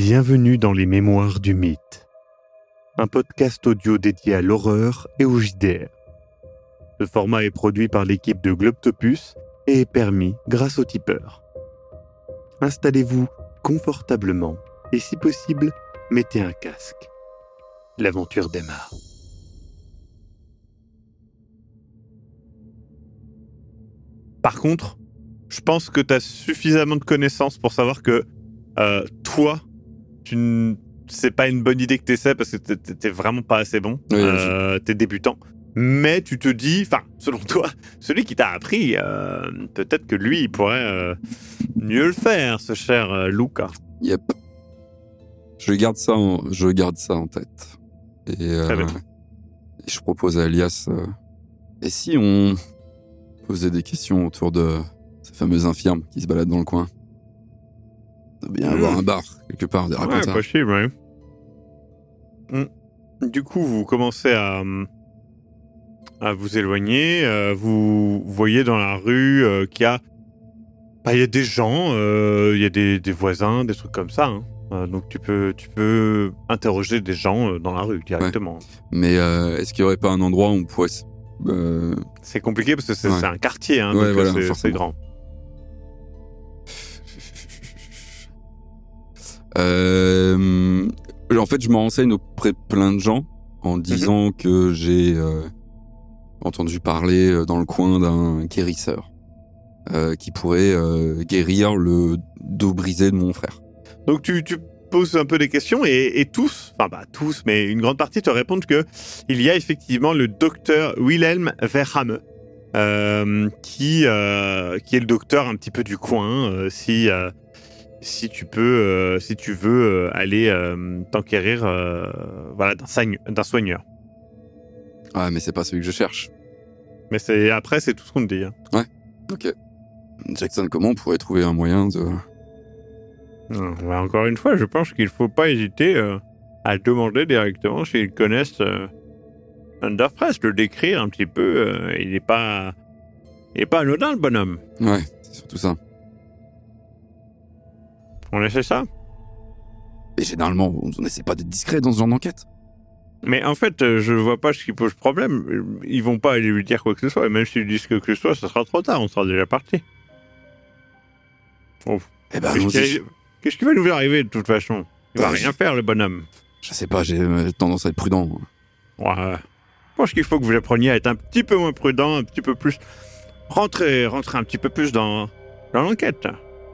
Bienvenue dans les Mémoires du Mythe, un podcast audio dédié à l'horreur et au JDR. Ce format est produit par l'équipe de Globtopus et est permis grâce au tipeur. Installez-vous confortablement et si possible, mettez un casque. L'aventure démarre. Par contre, je pense que tu as suffisamment de connaissances pour savoir que euh, toi, tu c'est pas une bonne idée que tu essaies parce que t'es- vraiment pas assez bon. Oui, euh, T'es débutant. Mais tu te dis, enfin, selon toi, celui qui t'a appris, euh, peut-être que lui, il pourrait euh, mieux le faire, ce cher euh, Luca. Yep. Je garde ça en, je garde ça en tête. Et, Très bien. et je propose à Elias, et si on posait des questions autour de ces fameuses infirmes qui se baladent dans le coin? Doit bien Mmh. avoir un bar, quelque part, des Ouais, possible, ouais. Mm. Du coup, vous commencez à, à vous éloigner. euh, vous voyez dans la rue euh, qu'il y a, bah, il y a des gens, euh, il y a des, des voisins, des trucs comme ça. hein. Euh, donc tu peux, tu peux interroger des gens euh, dans la rue directement. Mais euh, est-ce qu'il y aurait pas un endroit où on pourrait... euh, C'est compliqué parce que c'est Ouais. un quartier, hein, Ouais, donc voilà, c'est- grand. Euh, en fait, je me renseigne auprès de plein de gens en disant que j'ai euh, entendu parler euh, dans le coin d'un guérisseur euh, qui pourrait guérir le dos brisé de mon frère. Donc tu, tu poses un peu des questions et, et tous, enfin bah tous, mais une grande partie te répondent que il y a effectivement le docteur Wilhelm Verhame qui qui est le docteur un petit peu du coin. si si tu peux, euh, si tu veux euh, aller euh, t'enquérir, voilà, d'un soigne- d'un soigneur. Ah, mais c'est pas celui que je cherche. Mais c'est après c'est tout ce qu'on te dit. hein. Ok. Jackson, comment on pourrait trouver un moyen de... Bah, encore une fois, je pense qu'il faut pas hésiter à demander directement s'ils connaissent Underpress, le décrire un petit peu. il n'est pas, il est pas anodin le bonhomme. Ouais, c'est surtout ça. On essaie ça. Mais généralement, on n'essaie pas d'être discret dans ce genre d'enquête. Mais en fait, euh, je vois pas ce qui pose problème. Ils vont pas aller lui dire quoi que ce soit. Et même s'ils disent quoi que ce soit, ça sera trop tard. On sera déjà parti. Oh, Eh ben, Qu'est-ce qui, va nous arriver de toute façon? Il va Bah, rien faire le bonhomme. Je sais pas, j'ai euh, tendance à être prudent. Ouais. Je pense qu'il faut que vous appreniez à être un petit peu moins prudent, un petit peu plus. Rentrer, rentrer un petit peu plus dans, dans l'enquête.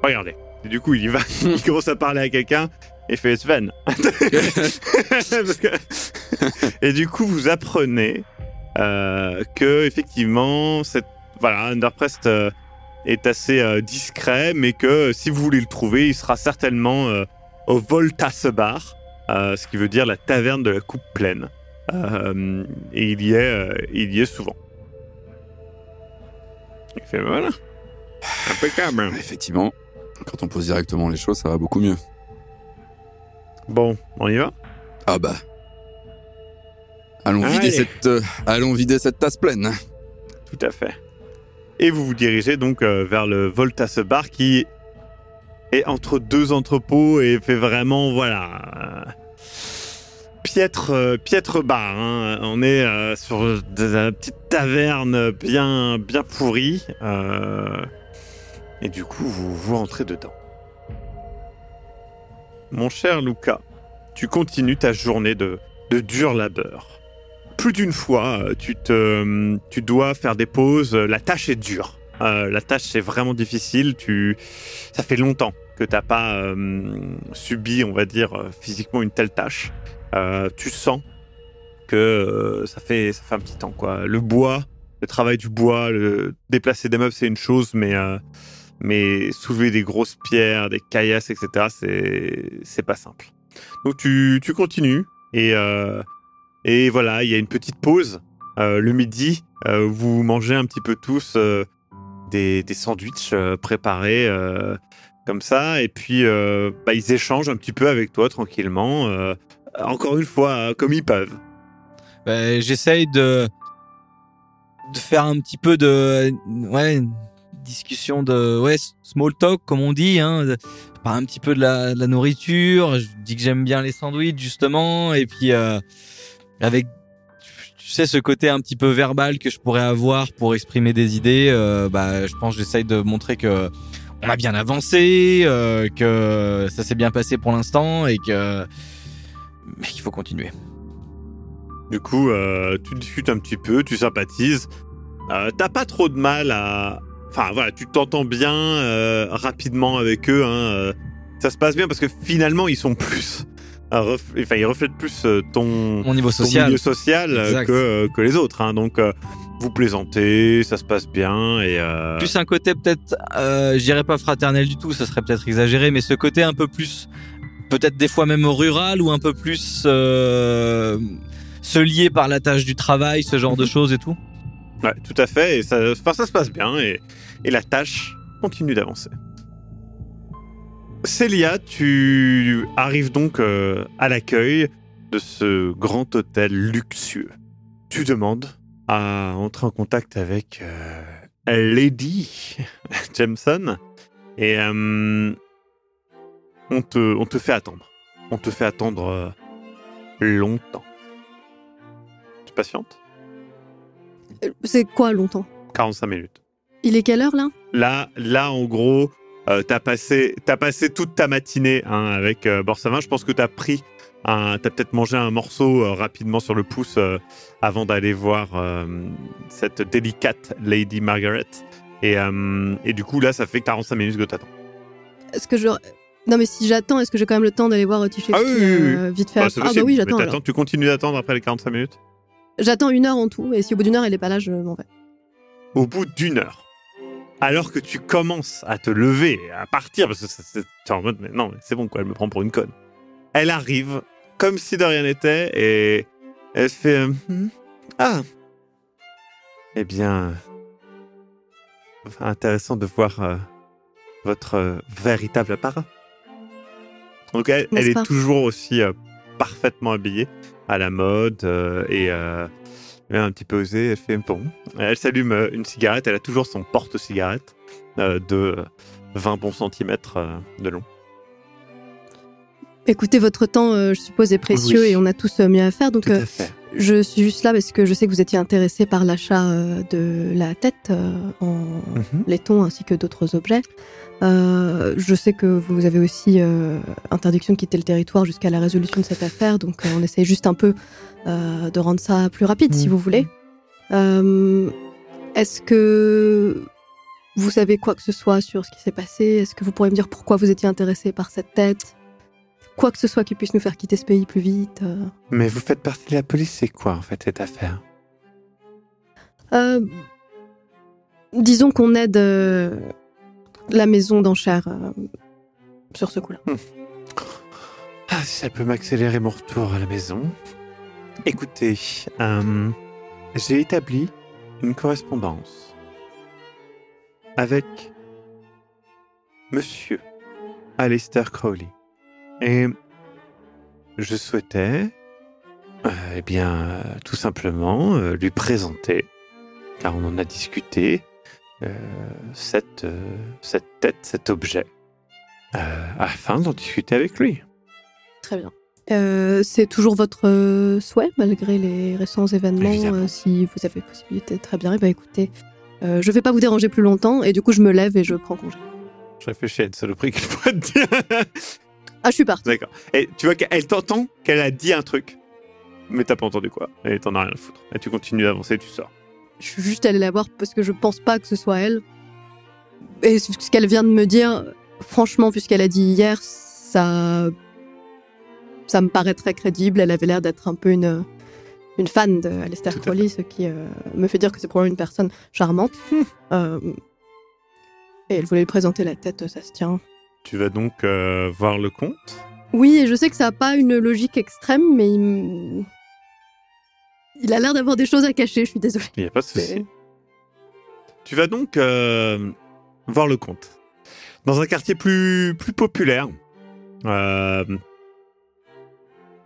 Regardez. Et du coup, il y va. il commence à parler à quelqu'un et fait Sven. Et du coup, vous apprenez euh, que, effectivement, cette, voilà, Underprest euh, est assez euh, discret, mais que euh, si vous voulez le trouver, il sera certainement au Voltasse Bar, euh, ce qui veut dire la taverne de la coupe pleine. Et il y est, il y est souvent. Il fait voilà, impeccable. Effectivement, quand on pose directement les choses, ça va beaucoup mieux. Bon, on y va? Ah bah. Allons vider cette, euh, allons vider cette tasse pleine. Tout à fait. Et vous vous dirigez donc euh, vers le Voltasse Bar qui est entre deux entrepôts et fait vraiment, voilà, euh, piètre, euh, piètre bar. hein. On est sur une petite taverne bien, bien pourrie. Euh, et du coup, vous, vous rentrez dedans. Mon cher Luca, tu continues ta journée de, de dur labeur plus d'une fois, euh, tu, te, tu dois faire des pauses. La tâche est dure. Euh, la tâche est vraiment difficile. Tu, ça fait longtemps que t'as pas euh, subi, on va dire, euh, physiquement une telle tâche. Euh, tu sens que euh, ça fait, ça fait un petit temps, quoi. Le bois, le travail du bois, le déplacer des meubles, c'est une chose, mais euh, mais soulever des grosses pierres, des caillasses, etc., c'est pas simple. Donc tu, tu continues et euh, et voilà, il y a une petite pause euh, le midi. euh, vous mangez un petit peu tous des, des sandwichs préparés comme ça. Et puis, bah, ils échangent un petit peu avec toi tranquillement. encore une fois, euh, comme ils peuvent. Ben, J'essaye de de faire un petit peu de ouais discussion de ouais small talk comme on dit, hein, parler un petit peu de la, nourriture. Je dis que j'aime bien les sandwichs justement, et puis euh, avec tu sais ce côté un petit peu verbal que je pourrais avoir pour exprimer des idées. euh, bah, je pense j'essaye de montrer que on a bien avancé, euh, que ça s'est bien passé pour l'instant et que mais qu'il faut continuer. Du coup, euh, tu discutes un petit peu, tu sympathises. Euh, T'as pas trop de mal à. Enfin voilà, tu t'entends bien euh, rapidement avec eux. Hein, euh, ça se passe bien parce que finalement, ils sont plus. ref- Enfin, ils reflètent plus euh, ton, Mon niveau ton social. milieu social euh, que, euh, que les autres. Hein. Donc, euh, vous plaisantez, ça se passe bien et. euh, plus un côté peut-être, euh, je dirais pas fraternel du tout, ça serait peut-être exagéré, mais ce côté un peu plus, peut-être des fois même rural ou un peu plus euh, se lier par la tâche du travail, ce genre de choses et tout. Tout à fait. Et ça, ça se passe bien et, la tâche continue d'avancer. Célia, tu arrives donc euh, à l'accueil de ce grand hôtel luxueux. Tu demandes à entrer en contact avec euh, Lady Jameson et euh, on, te, on te fait attendre. On te fait attendre longtemps. Tu patientes? C'est quoi longtemps 45 minutes. Il est quelle heure là Là, là, en gros, euh, t'as passé, t'as passé toute ta matinée hein, avec euh, Borsavin. Je pense que t'as pris, t'as peut-être mangé un morceau euh, rapidement sur le pouce euh, avant d'aller voir euh, cette délicate Lady Margaret. Et, et du coup, là, ça fait 45 minutes que t'attends. Est-ce que je. Non, mais si j'attends, est-ce que j'ai quand même le temps d'aller voir Tichevski Ah oui, oui, oui. euh, vite fait Bah, après Ah, bah oui, j'attends. tu continues d'attendre après les 45 minutes J'attends une heure en tout, et si au bout d'une heure, elle est pas là, je m'en vais. Au bout d'une heure, alors que tu commences à te lever, à partir, parce que c'est- c'est t'es en mode, mais non, mais c'est bon, quoi, elle me prend pour une conne. Elle arrive comme si de rien n'était et elle fait, euh, Hmm, ah, eh bien, intéressant de voir euh, votre euh, véritable apparat. Donc elle, est toujours aussi parfaitement habillée, à la mode euh, et euh, un petit peu osée. Elle fait bon. Elle s'allume euh, une cigarette. Elle a toujours son porte-cigarette euh, de 20 bons centimètres euh, de long. Écoutez, votre temps, euh, je suppose, est précieux Oui. et on a tous euh, mieux à faire. Donc, Tout euh, à fait. je suis juste là parce que je sais que vous étiez intéressé par l'achat euh, de la tête euh, en Mhm. laiton ainsi que d'autres objets. Euh, je sais que vous avez aussi euh, interdiction de quitter le territoire jusqu'à la résolution de cette affaire, donc euh, on essaye juste un peu de rendre ça plus rapide, si Mhm. vous voulez. Est-ce que vous savez quoi que ce soit sur ce qui s'est passé? Est-ce que vous pourriez me dire pourquoi vous étiez intéressé par cette tête? Quoi que ce soit qui puisse nous faire quitter ce pays plus vite. Mais vous faites partie de la police, c'est quoi en fait cette affaire? Euh, disons qu'on aide euh, la maison d'enchères euh, sur ce coup-là. Ah, si ça peut m'accélérer mon retour à la maison. Écoutez, euh, j'ai établi une correspondance avec Monsieur Alistair Crowley. Et je souhaitais, euh, eh bien, tout simplement lui présenter, car on en a discuté, cette, euh, cette tête, cet objet, euh, afin d'en discuter avec lui. Très bien. Euh, c'est toujours votre euh, souhait, malgré les récents événements. Euh, si vous avez possibilité, très bien. Eh ben, écoutez, euh, je vais pas vous déranger plus longtemps, et du coup, je me lève et je prends congé. Je réfléchis à une saloperie qu'il pourrait te dire. Ah, je suis partie. D'accord. Et tu vois qu'elle t'entend qu'elle a dit un truc, mais t'as pas entendu quoi. Et t'en as rien à foutre. Et tu continues d'avancer, tu sors. Je suis juste allée la voir parce que je pense pas que ce soit elle. Et ce qu'elle vient de me dire, franchement, vu ce qu'elle a dit hier, ça, ça me paraît très crédible. Elle avait l'air d'être un peu une, une fan de à Crowley, ce qui euh, me fait dire que c'est probablement une personne charmante. Euh, et elle voulait lui présenter la tête, ça se tient. Tu vas donc euh, voir le comte. Oui, et je sais que ça n'a pas une logique extrême, mais il, il a l'air d'avoir des choses à cacher, je suis désolée. Il n'y a pas de souci. Tu vas donc euh, voir le comte. Dans un quartier plus, plus populaire. euh,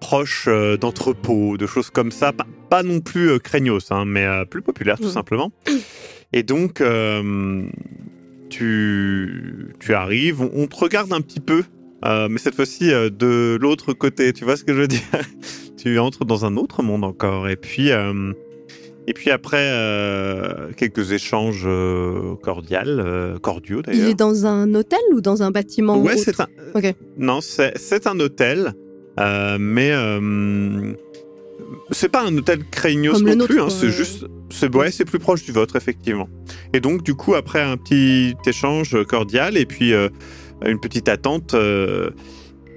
proche euh, d'entrepôts, de choses comme ça. Pas, pas non plus euh, craignos, hein, mais euh, plus populaire tout Mhm. simplement. Et donc, euh, tu, tu arrives, on, on te regarde un petit peu, euh, mais cette fois-ci euh, de l'autre côté, tu vois ce que je veux dire? Tu entres dans un autre monde encore, et puis, euh, et puis après quelques échanges cordiales, cordiaux Il d'ailleurs. est dans un hôtel ou dans un bâtiment Ouais, c'est un. Ok. Non, c'est un hôtel, mais c'est pas un hôtel craignos Comme non plus. hein, c'est juste, c'est ouais, c'est plus proche du vôtre effectivement. Et donc du coup, après un petit échange cordial et puis une petite attente, euh,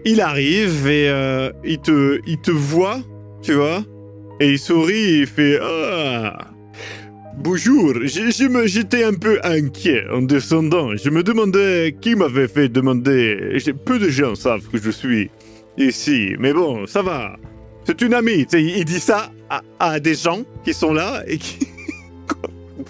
il arrive et euh, il te, il te voit, tu vois, et il sourit et il fait ah. Bonjour, j'étais un peu inquiet en descendant. Je me demandais qui m'avait fait demander. Peu de gens savent que je suis ici, mais bon, ça va. C'est une amie. il dit ça à, à des gens qui sont là et qui.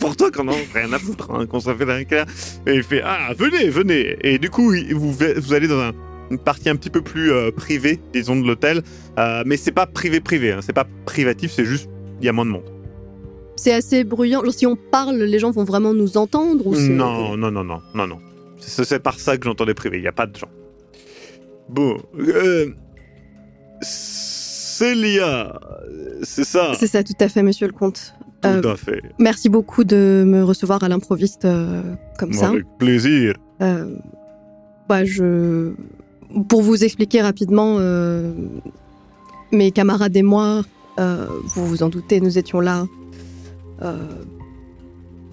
Pour toi, qu'on n'a rien à foutre, hein, qu'on s'en fait rien clair. Et il fait Ah, venez, venez. Et du coup, vous, vous allez dans un- une partie un petit peu plus euh, privée, disons, de l'hôtel. Euh, mais c'est pas privé-privé, hein, c'est pas privatif, c'est juste. Il y a moins de monde. C'est assez bruyant. Si on parle, les gens vont vraiment nous entendre ou Non, non, non, non, non, non. C'est c'est par ça que j'entendais privé, il n'y a pas de gens. Bon, euh, Célia, c'est ça C'est ça, tout à fait, monsieur le comte. Tout euh, à fait. Merci beaucoup de me recevoir à l'improviste euh, comme ça. Avec plaisir. Euh, bah, je... Pour vous expliquer rapidement, mes camarades et moi, vous vous en doutez, nous étions là,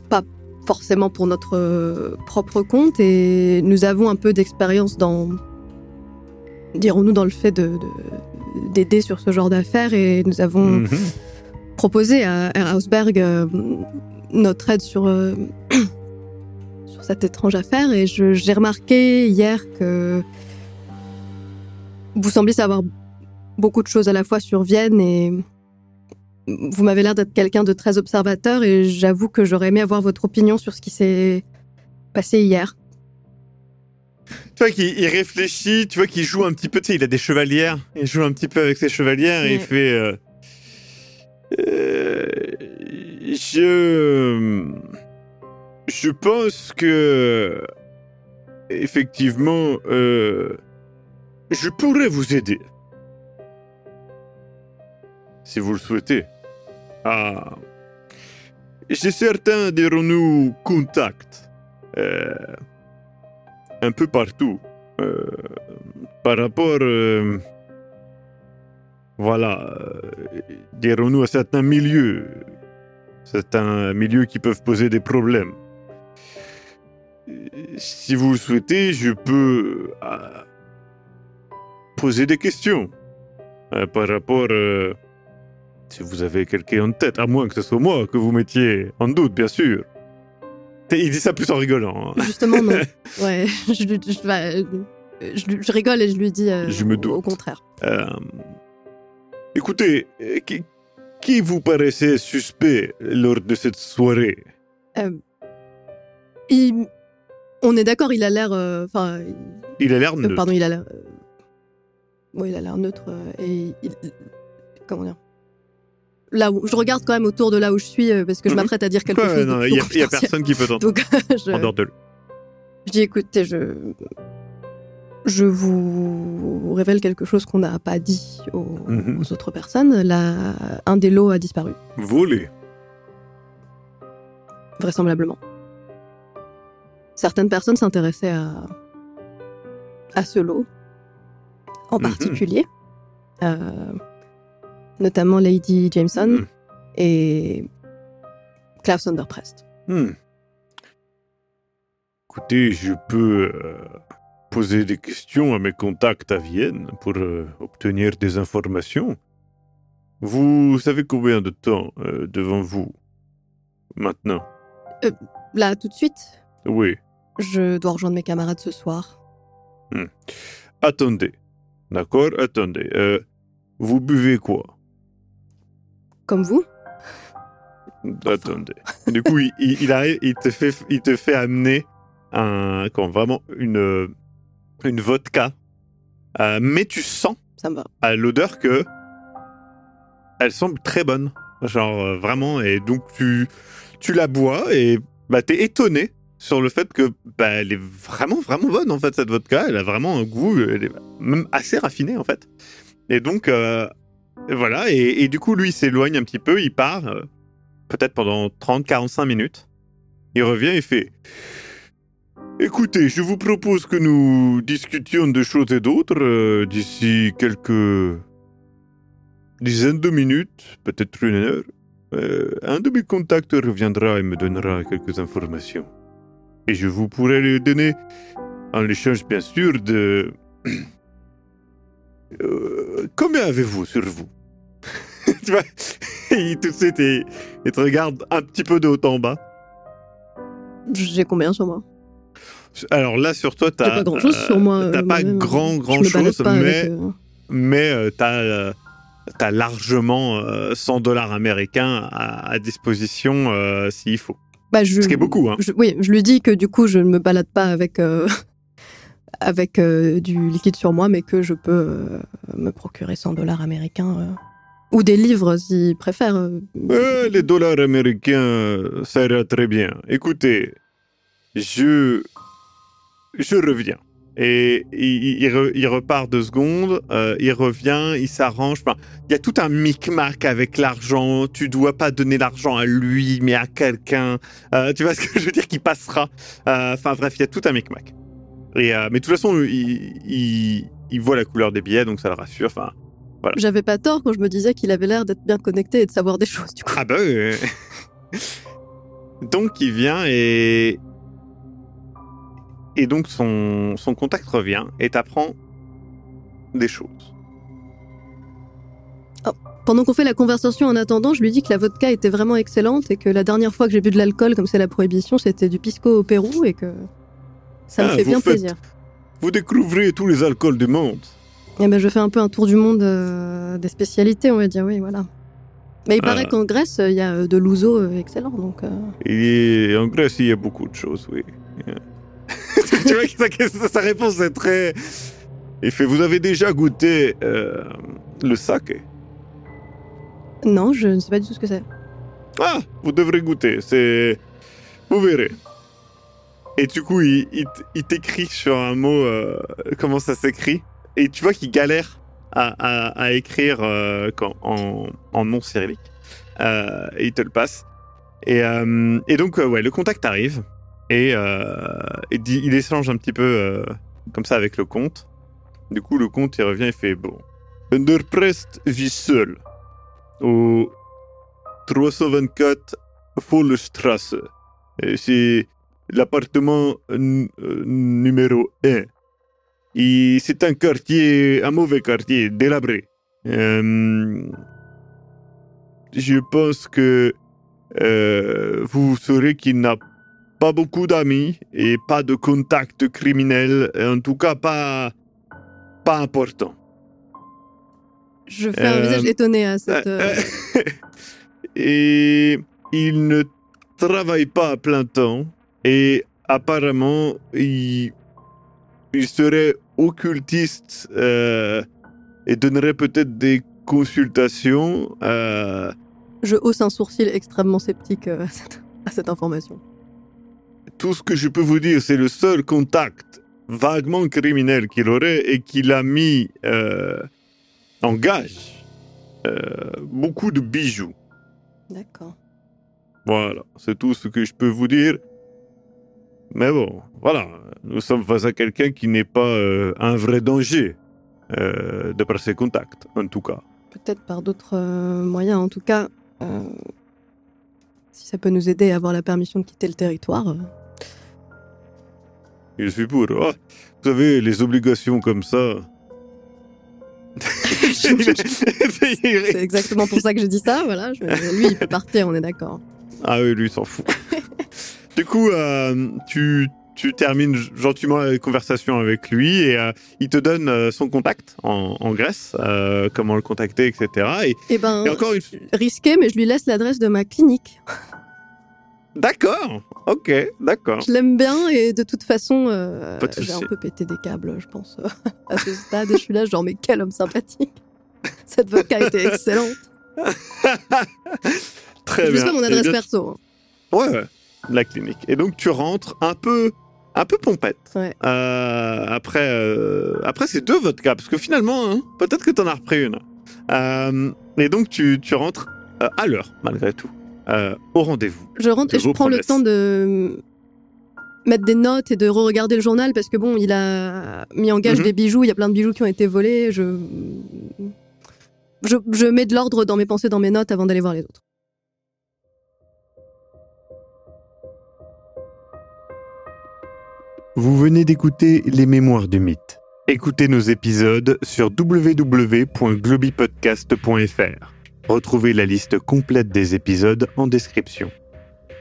pas forcément pour notre propre compte, et nous avons un peu d'expérience dans, dirons-nous, dans le fait de, de- d'aider sur ce genre d'affaires, et nous avons Mhm. proposé à Hausberg euh, notre aide sur, euh, sur cette étrange affaire et j'ai remarqué hier que vous semblez savoir beaucoup de choses à la fois sur Vienne et vous m'avez l'air d'être quelqu'un de très observateur et j'avoue que j'aurais aimé avoir votre opinion sur ce qui s'est passé hier. Tu vois qu'il il réfléchit, tu vois qu'il joue un petit peu, tu sais, il a des chevalières, il joue un petit peu avec ses chevalières et il fait... euh, euh, je... Je pense que... Effectivement, euh, je pourrais vous aider. Si vous le souhaitez. Ah... J'ai certains, dirons-nous, contacts. Euh, un peu partout. Euh, par rapport, euh, voilà, euh, dirons-nous à certains milieux, certains milieux qui peuvent poser des problèmes. Si vous le souhaitez, je peux poser des questions par rapport, si vous avez quelqu'un en tête, à moins que ce soit moi que vous mettiez en doute, bien sûr. Il dit ça plus en rigolant. hein. Justement, non. Ouais, je, je- bah, euh, je- je rigole et je lui dis euh, Je me au doute. contraire. Euh, écoutez, euh, qui, qui vous paraissait suspect lors de cette soirée? Il- on est d'accord, il a l'air. euh, Enfin, Il a l'air Euh, neutre. pardon, il a l'air. euh, Oui, il a l'air neutre euh, et il- comment dire? Là où je regarde quand même autour de là où je suis euh, parce que je Mhm. m'apprête à dire quelque chose. il n'y a, personne qui peut t'entendre Donc je, en dehors de je dis écoutez, je je vous révèle quelque chose qu'on n'a pas dit aux, Mhm. aux autres personnes. Là, un des lots a disparu, Volé. vraisemblablement. Certaines personnes s'intéressaient à à ce lot en Mhm. particulier. Euh, notamment Lady Jameson Mhm. et Klaus Underprest. Hmm. Écoutez, je peux euh, poser des questions à mes contacts à Vienne pour euh, obtenir des informations. Vous savez combien de temps euh, devant vous maintenant? Là, tout de suite, Oui. je dois rejoindre mes camarades ce soir. Attendez. D'accord Attendez. Vous buvez quoi? Comme vous Attendez. Du coup, il, arrive, il te fait, il te fait amener un, quand vraiment une, une vodka. Euh, mais tu sens Ça me va. à l'odeur que elle semble très bonne. Genre euh, vraiment. Et donc tu, tu la bois et bah t'es étonné sur le fait que bah, elle est vraiment vraiment bonne en fait cette vodka. Elle a vraiment un goût, elle est même assez raffiné en fait. Et donc euh, voilà. Et, du coup lui s'éloigne un petit peu, il part euh, peut-être pendant 30-45 minutes. Il revient et fait. Écoutez, je vous propose que nous discutions de choses et d'autres euh, d'ici quelques dizaines de minutes, peut-être une heure. Euh, un de mes contacts reviendra et me donnera quelques informations. Et je vous pourrai les donner en l'échange, bien sûr, de... Combien avez-vous sur vous? Tu vois il, Tout de suite, il te regarde un petit peu de haut en bas. J'ai combien sur moi? Alors là, sur toi, t'as pas grand chose euh, sur moi. T'as euh, pas grand grand chose, mais euh, mais euh, t'as euh, t'as largement euh, 100 dollars américains à, à disposition euh, s'il faut. bah, je, Ce qui est beaucoup, hein. je- oui, je lui dis que du coup, je ne me balade pas avec euh, avec euh, du liquide sur moi, mais que je peux euh, me procurer 100 dollars américains euh, ou des livres s'il préfère. euh. Les dollars américains, ça ira très bien. Écoutez, je je reviens. Et il, il re- il repart deux secondes, euh, il revient, il s'arrange. Enfin, il y a tout un micmac avec l'argent. Tu dois pas donner l'argent à lui, mais à quelqu'un. Euh, tu vois ce que je veux dire? Qui passera. Enfin bref, il y a tout un micmac. Et, mais de toute façon, il, il voit la couleur des billets, donc ça le rassure. Enfin, J'avais pas tort quand je me disais qu'il avait l'air d'être bien connecté et de savoir des choses. Du coup, Ah bah donc il vient et et donc son, son contact revient et t'apprend des choses. pendant qu'on fait la conversation en attendant, je lui dis que la vodka était vraiment excellente et que la dernière fois que j'ai bu de l'alcool, comme c'est la prohibition, c'était du pisco au Pérou et que ça me Ah, fait bien faites- plaisir. Vous découvrez tous les alcools du monde. Eh ben, je fais un peu un tour du monde euh, des spécialités, on va dire, oui, voilà. Mais il Ah. paraît qu'en Grèce, il y a euh, de l'ouzo euh, excellent, donc... euh, Et en Grèce, il y a beaucoup de choses, oui. tu vois que sa, sa réponse est très... Il fait, vous avez déjà goûté euh, le saké Non, je ne sais pas du tout ce que c'est. Ah, vous devrez goûter, c'est... Vous verrez. Et du coup, il, il t'écrit sur un mot, euh, comment ça s'écrit? Et tu vois qu'il galère à, écrire euh, en, non cyrillique. Euh, et il te le passe. Et, euh, donc, ouais, le contact arrive. Et, il échange un petit peu comme ça avec le comte. Du coup, le comte, il revient et fait, bon... Underprest vit seul. Au 324 Vollstrasse. Euh, C'est l'appartement numéro 1. C'est un quartier, un mauvais quartier, délabré. Euh, je pense que euh, vous saurez qu'il n'a pas beaucoup d'amis et pas de contacts criminels, en tout cas pas, pas important. Je fais un Euh, visage étonné à cette... euh, et il ne travaille pas à plein temps et apparemment il, il serait occultiste euh, et donnerait peut-être des consultations. euh, Je hausse un sourcil extrêmement sceptique euh, à cette, à cette information. tout ce que je peux vous dire, c'est le seul contact vaguement criminel qu'il aurait et qu'il a mis euh, en gage beaucoup de bijoux. D'accord. Voilà, c'est tout ce que je peux vous dire. Mais bon, voilà, nous sommes face à quelqu'un qui n'est pas euh, un vrai danger, euh, de par ses contacts, en tout cas. Peut-être par d'autres euh, moyens. En tout cas, si ça peut nous aider à avoir la permission de quitter le territoire. Je suis pour. Vous savez, les obligations comme ça. C'est exactement pour ça que j'ai dit ça, voilà. Je- lui, il peut partir, on est d'accord. Ah oui, lui, il s'en fout. du coup, euh, tu, tu termines gentiment la conversation avec lui et euh, il te donne euh, son contact en, en Grèce, euh, comment le contacter, etc. Et, Eh ben, et encore une risqué, mais je lui laisse l'adresse de ma clinique. D'accord, ok, d'accord. Je l'aime bien et de toute façon, de j'ai un peu pété des câbles, je pense, à ce stade. Je suis là, genre, mais quel homme sympathique. Cette vodka était excellente. Très je bien. mon adresse bien, perso. hein. Ouais, ouais. La clinique. Et donc tu rentres un peu, un peu pompette. Ouais. Euh, après, euh, après ces deux vodkas, parce que finalement, hein, peut-être que t'en as repris une. Euh, et donc tu, tu rentres euh, à l'heure malgré tout, au rendez-vous. Je rentre et De je prends le temps de mettre des notes et de re-regarder le journal parce que bon, il a mis en gage Mhm. des bijoux, il y a plein de bijoux qui ont été volés. Je, je, je mets de l'ordre dans mes pensées, dans mes notes avant d'aller voir les autres. Vous venez d'écouter Les Mémoires du Mythe. Écoutez nos épisodes sur www.globipodcast.fr. Retrouvez la liste complète des épisodes en description.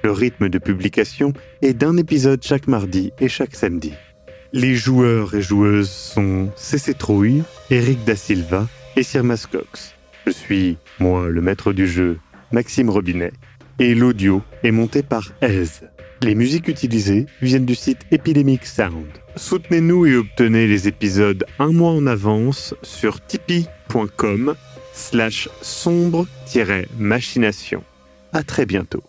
Le rythme de publication est d'un épisode chaque mardi et chaque samedi. Les joueurs et joueuses sont CC Trouille, Eric Da Silva et Sirmas Cox. Je suis, moi, le maître du jeu, Maxime Robinet, et l'audio est monté par Aise. Les musiques utilisées viennent du site Epidemic Sound. Soutenez-nous et obtenez les épisodes un mois en avance sur tipeee.com slash sombre-machination. À très bientôt.